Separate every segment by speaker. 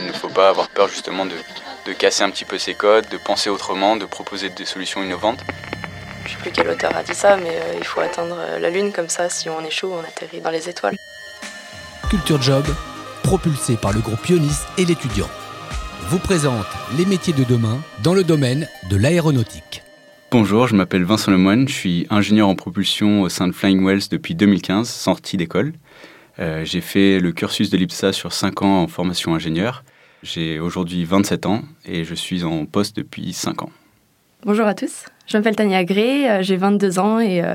Speaker 1: Il ne faut pas avoir peur justement de, de casser un petit peu ses codes, de penser autrement, de proposer des solutions innovantes.
Speaker 2: Je sais plus quel auteur a dit ça, mais euh, il faut atteindre euh, la Lune comme ça, si on échoue, on atterrit dans les étoiles.
Speaker 3: Culture Job, propulsé par le groupe Ionis et l'étudiant, vous présente les métiers de demain dans le domaine de l'aéronautique.
Speaker 1: Bonjour, je m'appelle Vincent Lemoine, je suis ingénieur en propulsion au sein de Flying Wells depuis 2015, sorti d'école. Euh, j'ai fait le cursus de l'IPSA sur 5 ans en formation ingénieur. J'ai aujourd'hui 27 ans et je suis en poste depuis 5 ans.
Speaker 2: Bonjour à tous, je m'appelle Tania Gray, euh, j'ai 22 ans et euh,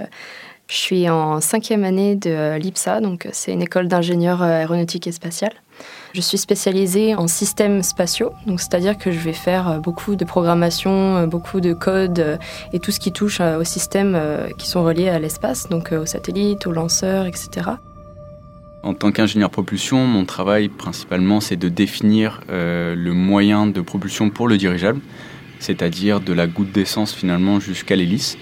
Speaker 2: je suis en cinquième année de l'IPSA, donc c'est une école d'ingénieur aéronautique et spatiale. Je suis spécialisée en systèmes spatiaux, donc c'est-à-dire que je vais faire beaucoup de programmation, beaucoup de code et tout ce qui touche aux systèmes qui sont reliés à l'espace, donc aux satellites, aux lanceurs, etc.
Speaker 1: En tant qu'ingénieur propulsion, mon travail principalement c'est de définir euh, le moyen de propulsion pour le dirigeable, c'est-à-dire de la goutte d'essence finalement jusqu'à l'hélice.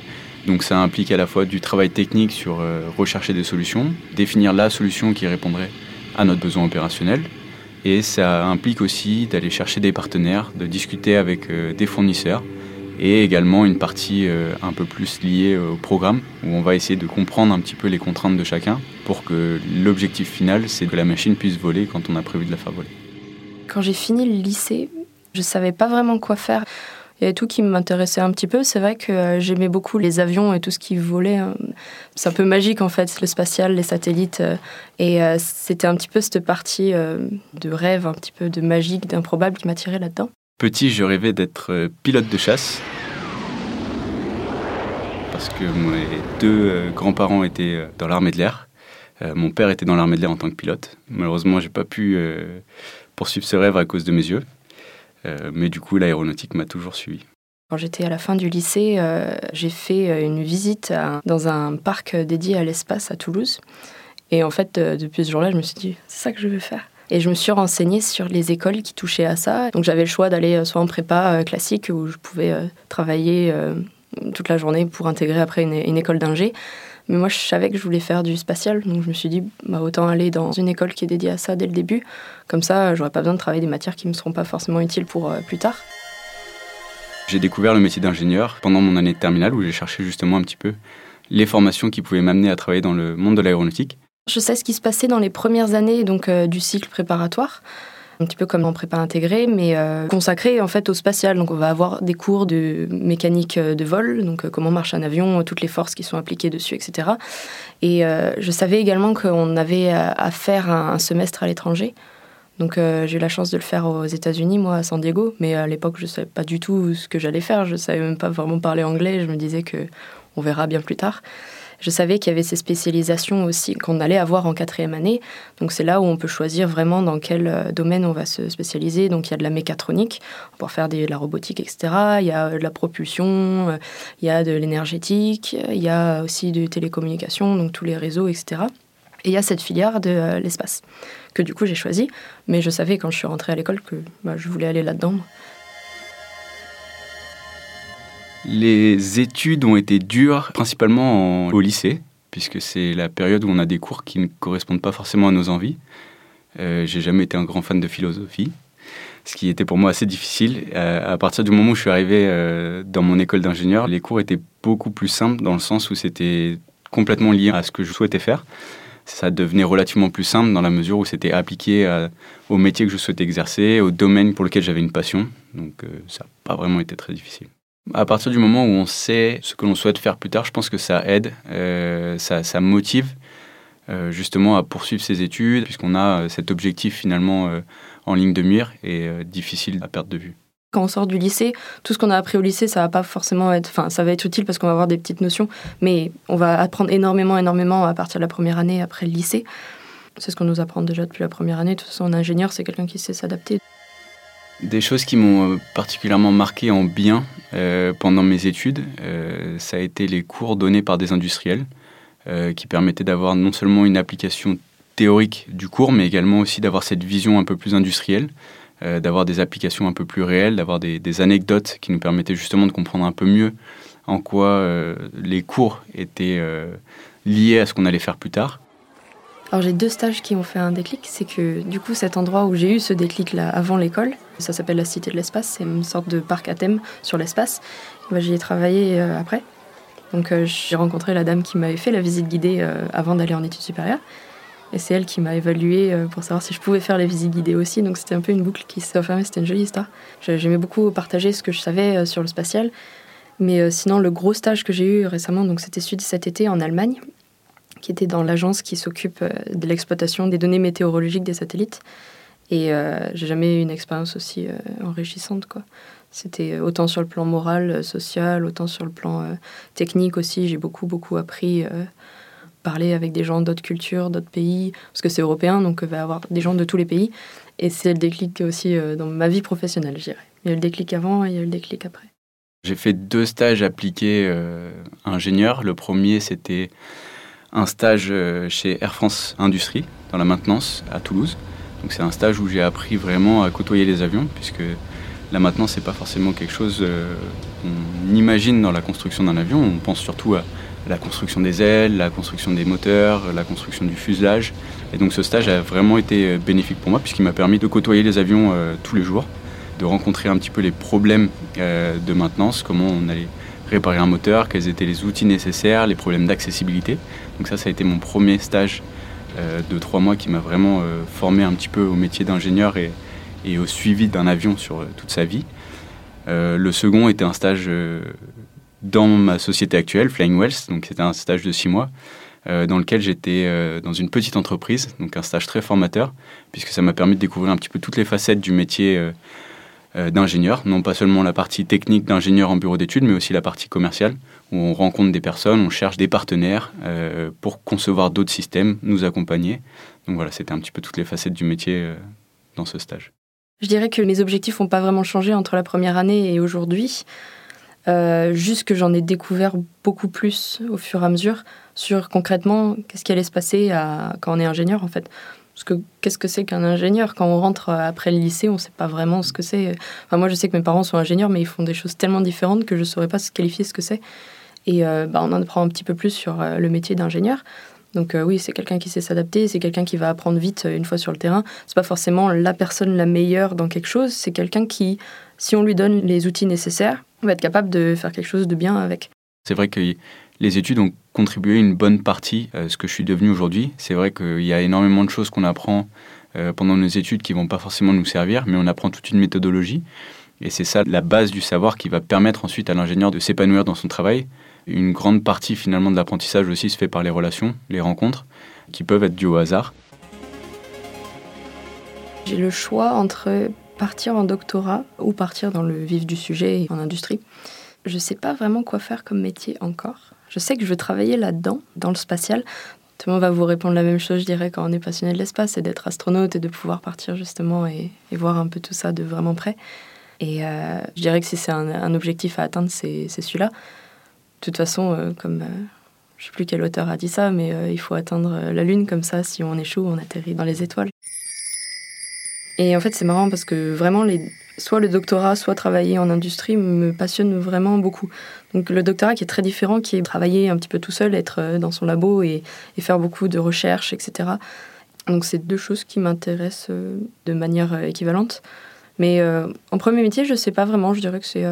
Speaker 1: Donc ça implique à la fois du travail technique sur euh, rechercher des solutions, définir la solution qui répondrait à notre besoin opérationnel, et ça implique aussi d'aller chercher des partenaires, de discuter avec euh, des fournisseurs, et également une partie euh, un peu plus liée au programme où on va essayer de comprendre un petit peu les contraintes de chacun pour que l'objectif final c'est que la machine puisse voler quand on a prévu de la faire voler.
Speaker 2: Quand j'ai fini le lycée, je savais pas vraiment quoi faire. Il y avait tout qui m'intéressait un petit peu. C'est vrai que euh, j'aimais beaucoup les avions et tout ce qui volait. Hein. C'est un peu magique en fait, le spatial, les satellites. Euh, et c'était un petit peu cette partie de rêve, un petit peu de magique, d'improbable qui m'attirait là-dedans.
Speaker 1: Petit, je rêvais d'être euh, pilote de chasse. Parce que mes deux euh, grands-parents étaient euh, dans l'armée de l'air. Mon père était dans l'armée de l'air en tant que pilote. Malheureusement, j'ai pas pu poursuivre ce rêve à cause de mes yeux. Mais du coup, l'aéronautique m'a toujours suivi.
Speaker 2: Quand j'étais à la fin du lycée, j'ai fait une visite dans un parc dédié à l'espace à Toulouse. Et en fait, depuis ce jour-là, je me suis dit, c'est ça que je veux faire. Et je me suis renseignée sur les écoles qui touchaient à ça. Donc j'avais le choix d'aller euh, soit en prépa euh, classique où je pouvais euh, travailler toute la journée pour intégrer après une, école d'ingé. Mais moi, je savais que je voulais faire du spatial, donc je me suis dit, bah, autant aller dans une école qui est dédiée à ça dès le début. Comme ça, j'aurais pas besoin de travailler des matières qui me seront pas forcément utiles pour plus tard.
Speaker 1: J'ai découvert le métier d'ingénieur pendant mon année de terminale où j'ai cherché justement un petit peu les formations qui pouvaient m'amener à travailler dans le monde de l'aéronautique.
Speaker 2: Je sais ce qui se passait dans les premières années donc euh, du cycle préparatoire, un petit peu comme en prépa intégrée, mais euh, consacré en fait au spatial. Donc on va avoir des cours de mécanique euh, de vol, donc comment marche un avion, toutes les forces qui sont appliquées dessus, etc. Et je savais également qu'on avait à faire un, semestre à l'étranger. Donc j'ai eu la chance de le faire aux États-Unis, moi à San Diego, mais à l'époque je ne savais pas du tout ce que j'allais faire. Je ne savais même pas vraiment parler anglais. Je me disais que on verra bien plus tard. Je savais qu'il y avait ces spécialisations aussi qu'on allait avoir en quatrième année. Donc c'est là où on peut choisir vraiment dans quel euh, domaine on va se spécialiser. Donc il y a de la mécatronique pour faire de la robotique, etc. Il y a de la propulsion, euh, il y a de l'énergétique, il y a aussi de télécommunications, donc tous les réseaux, etc. Et il y a cette filière de euh, l'espace que du coup j'ai choisi. Mais je savais quand je suis rentrée à l'école que bah, je voulais aller là-dedans.
Speaker 1: Les études ont été dures, principalement au lycée, puisque c'est la période où on a des cours qui ne correspondent pas forcément à nos envies. Euh, j'ai jamais été un grand fan de philosophie, ce qui était pour moi assez difficile. Euh, à partir du moment où je suis arrivé euh, dans mon école d'ingénieur, les cours étaient beaucoup plus simples dans le sens où c'était complètement lié à ce que je souhaitais faire. Ça devenait relativement plus simple dans la mesure où c'était appliqué au métier que je souhaitais exercer, au domaine pour lequel j'avais une passion. Donc ça n'a pas vraiment été très difficile. À partir du moment où on sait ce que l'on souhaite faire plus tard, je pense que ça aide, euh, ça, motive euh, justement à poursuivre ses études, puisqu'on a euh, cet objectif finalement en ligne de mire et difficile à perdre de vue.
Speaker 2: Quand on sort du lycée, tout ce qu'on a appris au lycée, ça va pas forcément être, enfin, ça va être utile parce qu'on va avoir des petites notions, mais on va apprendre énormément, énormément à partir de la première année après le lycée. C'est ce qu'on nous apprend déjà depuis la première année. De toute façon, un ingénieur, c'est quelqu'un qui sait s'adapter.
Speaker 1: Des choses qui m'ont euh, particulièrement marqué en bien euh, pendant mes études, euh, ça a été les cours donnés par des industriels qui permettaient d'avoir non seulement une application théorique du cours, mais également aussi d'avoir cette vision un peu plus industrielle, d'avoir des applications un peu plus réelles, d'avoir des, des, anecdotes qui nous permettaient justement de comprendre un peu mieux en quoi les cours étaient liés à ce qu'on allait faire plus tard.
Speaker 2: Alors j'ai deux stages qui ont fait un déclic. C'est que du coup cet endroit où j'ai eu ce déclic là avant l'école, ça s'appelle la Cité de l'Espace, c'est une sorte de parc à thème sur l'espace. Bah, j'y ai travaillé euh, après. Donc euh, j'ai rencontré la dame qui m'avait fait la visite guidée euh, avant d'aller en études supérieures. Et c'est elle qui m'a évalué pour savoir si je pouvais faire les visites guidées aussi. Donc c'était un peu une boucle qui s'est refermée, c'était une jolie histoire. J'aimais beaucoup partager ce que je savais sur le spatial. Mais sinon, le gros stage que j'ai eu récemment, donc c'était celui de cet été en Allemagne, qui était dans l'agence qui s'occupe de l'exploitation des données météorologiques des satellites. Et j'ai jamais eu une expérience aussi enrichissante, quoi. C'était euh, autant sur le plan moral, euh, social, autant sur le plan euh, technique aussi. J'ai beaucoup, beaucoup appris, parler avec des gens d'autres cultures, d'autres pays, parce que c'est européen, donc il va y avoir des gens de tous les pays. Et c'est le déclic aussi dans ma vie professionnelle, je dirais. Il y a le déclic avant et il y a le déclic après.
Speaker 1: J'ai fait deux stages appliqués ingénieur. Le premier, c'était un stage chez Air France Industrie, dans la maintenance, à Toulouse. Donc c'est un stage où j'ai appris vraiment à côtoyer les avions, puisque Là maintenant, c'est pas forcément quelque chose euh, qu'on imagine dans la construction d'un avion. On pense surtout à la construction des ailes, la construction des moteurs, la construction du fuselage. Et donc ce stage a vraiment été euh, bénéfique pour moi puisqu'il m'a permis de côtoyer les avions euh, tous les jours, de rencontrer un petit peu les problèmes de maintenance, comment on allait réparer un moteur, quels étaient les outils nécessaires, les problèmes d'accessibilité. Donc ça, ça a été mon premier stage de trois mois qui m'a vraiment formé un petit peu au métier d'ingénieur et, au suivi d'un avion sur euh, toute sa vie. Euh, le second était un stage euh, dans ma société actuelle, Flying Wells, donc c'était un stage de six mois. dans lequel j'étais dans une petite entreprise, donc un stage très formateur, puisque ça m'a permis de découvrir un petit peu toutes les facettes du métier d'ingénieur, non pas seulement la partie technique d'ingénieur en bureau d'études, mais aussi la partie commerciale, où on rencontre des personnes, on cherche des partenaires pour concevoir d'autres systèmes, nous accompagner. Donc voilà, c'était un petit peu toutes les facettes du métier dans ce stage.
Speaker 2: Je dirais que mes objectifs n'ont pas vraiment changé entre la première année et aujourd'hui. Euh, juste que j'en ai découvert beaucoup plus au fur et à mesure sur concrètement qu'est-ce qui allait se passer quand on est ingénieur en fait. Parce que qu'est-ce que c'est qu'un ingénieur Quand on rentre après le lycée, on ne sait pas vraiment ce que c'est. Enfin, moi, je sais que mes parents sont ingénieurs, mais ils font des choses tellement différentes que je ne saurais pas se qualifier ce que c'est. Et euh, bah, on en apprend un petit peu plus sur euh, le métier d'ingénieur. Donc euh, oui, c'est quelqu'un qui sait s'adapter, c'est quelqu'un qui va apprendre vite euh, une fois sur le terrain. C'est pas forcément la personne la meilleure dans quelque chose, c'est quelqu'un qui, si on lui donne les outils nécessaires, va être capable de faire quelque chose de bien avec.
Speaker 1: C'est vrai que les études ont contribué une bonne partie à ce que je suis devenu aujourd'hui. C'est vrai qu'il y a énormément de choses qu'on apprend euh, pendant nos études qui vont pas forcément nous servir, mais on apprend toute une méthodologie. Et c'est ça la base du savoir qui va permettre ensuite à l'ingénieur de s'épanouir dans son travail, une grande partie finalement de l'apprentissage aussi se fait par les relations, les rencontres, qui peuvent être dues au hasard.
Speaker 2: J'ai le choix entre partir en doctorat ou partir dans le vif du sujet en industrie. Je ne sais pas vraiment quoi faire comme métier encore. Je sais que je veux travailler là-dedans, dans le spatial. Tout le monde va vous répondre la même chose, je dirais, quand on est passionné de l'espace, c'est d'être astronaute et de pouvoir partir justement et, voir un peu tout ça de vraiment près. Et euh, je dirais que si c'est un objectif à atteindre, c'est celui-là. De toute façon, euh, comme je euh, je sais plus quel auteur a dit ça, mais euh, il faut atteindre la Lune comme ça, si on échoue, on atterrit dans les étoiles. Et en fait, c'est marrant parce que vraiment, les... soit le doctorat, soit travailler en industrie me passionne vraiment beaucoup. Donc le doctorat qui est très différent, qui est travailler un petit peu tout seul, être dans son labo et, faire beaucoup de recherches, etc. Donc c'est deux choses qui m'intéressent de manière équivalente. Mais en premier métier, je ne sais pas vraiment. Je dirais que c'est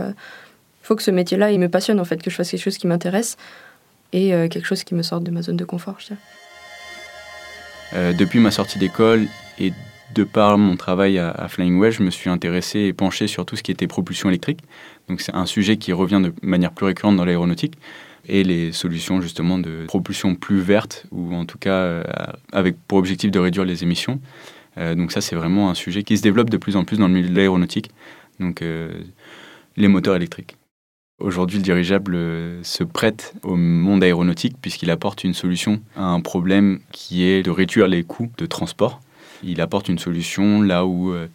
Speaker 2: il faut que ce métier-là, il me passionne en fait, que je fasse quelque chose qui m'intéresse et euh, quelque chose qui me sorte de ma zone de confort.
Speaker 1: Euh, depuis ma sortie d'école et de par mon travail à, Flying Wedge, je me suis intéressé et penché sur tout ce qui était propulsion électrique. Donc c'est un sujet qui revient de manière plus récurrente dans l'aéronautique et les solutions justement de propulsion plus verte ou en tout cas euh, avec pour objectif de réduire les émissions. donc ça c'est vraiment un sujet qui se développe de plus en plus dans le milieu de l'aéronautique. Donc les moteurs électriques. Aujourd'hui, le dirigeable euh, se prête au monde aéronautique puisqu'il apporte une solution à un problème qui est de réduire les coûts de transport. Il apporte une solution là où euh,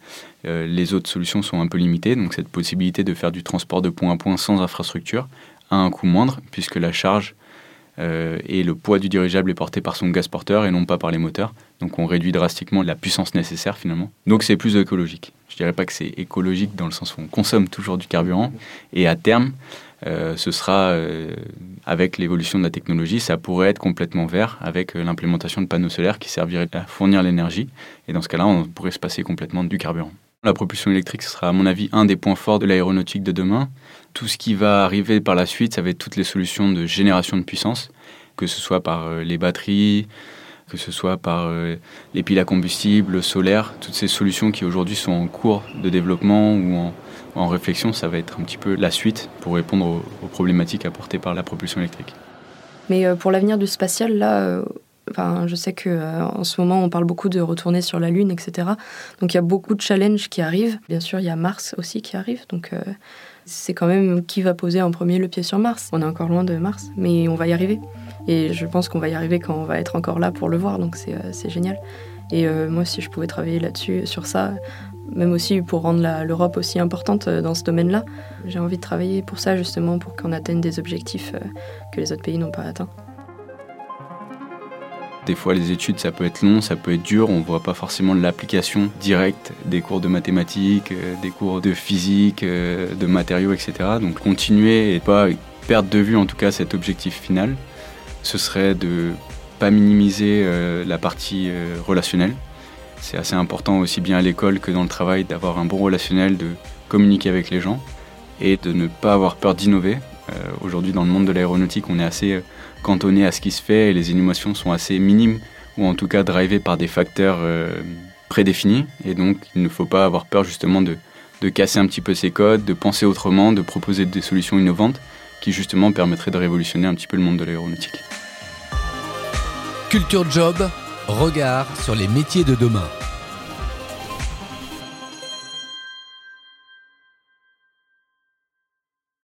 Speaker 1: euh, les autres solutions sont un peu limitées, donc cette possibilité de faire du transport de point à point sans infrastructure a un coût moindre puisque la charge et le poids du dirigeable est porté par son gaz porteur et non pas par les moteurs. Donc on réduit drastiquement la puissance nécessaire finalement. Donc c'est plus écologique. Je dirais pas que c'est écologique dans le sens où on consomme toujours du carburant et à terme, Euh, ce sera, euh, avec l'évolution de la technologie, ça pourrait être complètement vert avec euh, l'implémentation de panneaux solaires qui serviraient à fournir l'énergie. Et dans ce cas-là, on pourrait se passer complètement du carburant. La propulsion électrique sera, à mon avis, un des points forts de l'aéronautique de demain. Tout ce qui va arriver par la suite, ça va être toutes les solutions de génération de puissance, que ce soit par les batteries, que ce soit par les piles à combustible, le solaire, toutes ces solutions qui aujourd'hui sont en cours de développement ou en, en réflexion, ça va être un petit peu la suite pour répondre aux, problématiques apportées par la propulsion électrique.
Speaker 2: Mais euh, pour l'avenir du spatial, là, euh, enfin, je sais que euh, en ce moment, on parle beaucoup de retourner sur la Lune, etc. Donc il y a beaucoup de challenges qui arrivent. Bien sûr, il y a Mars aussi qui arrive. Donc c'est quand même qui va poser en premier le pied sur Mars. On est encore loin de Mars, mais on va y arriver. Et je pense qu'on va y arriver quand on va être encore là pour le voir. Donc c'est génial. Et moi, si je pouvais travailler là-dessus, sur ça, même aussi pour rendre l'Europe aussi importante euh, dans ce domaine-là. J'ai envie de travailler pour ça justement, pour qu'on atteigne des objectifs euh, que les autres pays n'ont pas atteints.
Speaker 1: Des fois, les études, ça peut être long, ça peut être dur. On ne voit pas forcément l'application directe des cours de mathématiques, euh, des cours de physique, de matériaux, etc. Donc, continuer et pas perdre de vue, en tout cas, cet objectif final, ce serait de pas minimiser la partie relationnelle. C'est assez important aussi bien à l'école que dans le travail d'avoir un bon relationnel, de communiquer avec les gens et de ne pas avoir peur d'innover. Euh, aujourd'hui, dans le monde de l'aéronautique, on est assez euh, cantonné à ce qui se fait et les innovations sont assez minimes ou en tout cas drivées par des facteurs euh, prédéfinis. Et donc, il ne faut pas avoir peur justement de, de casser un petit peu ces codes, de penser autrement, de proposer des solutions innovantes qui justement permettraient de révolutionner un petit peu le monde de l'aéronautique.
Speaker 3: Culture Job, regard sur les métiers de demain.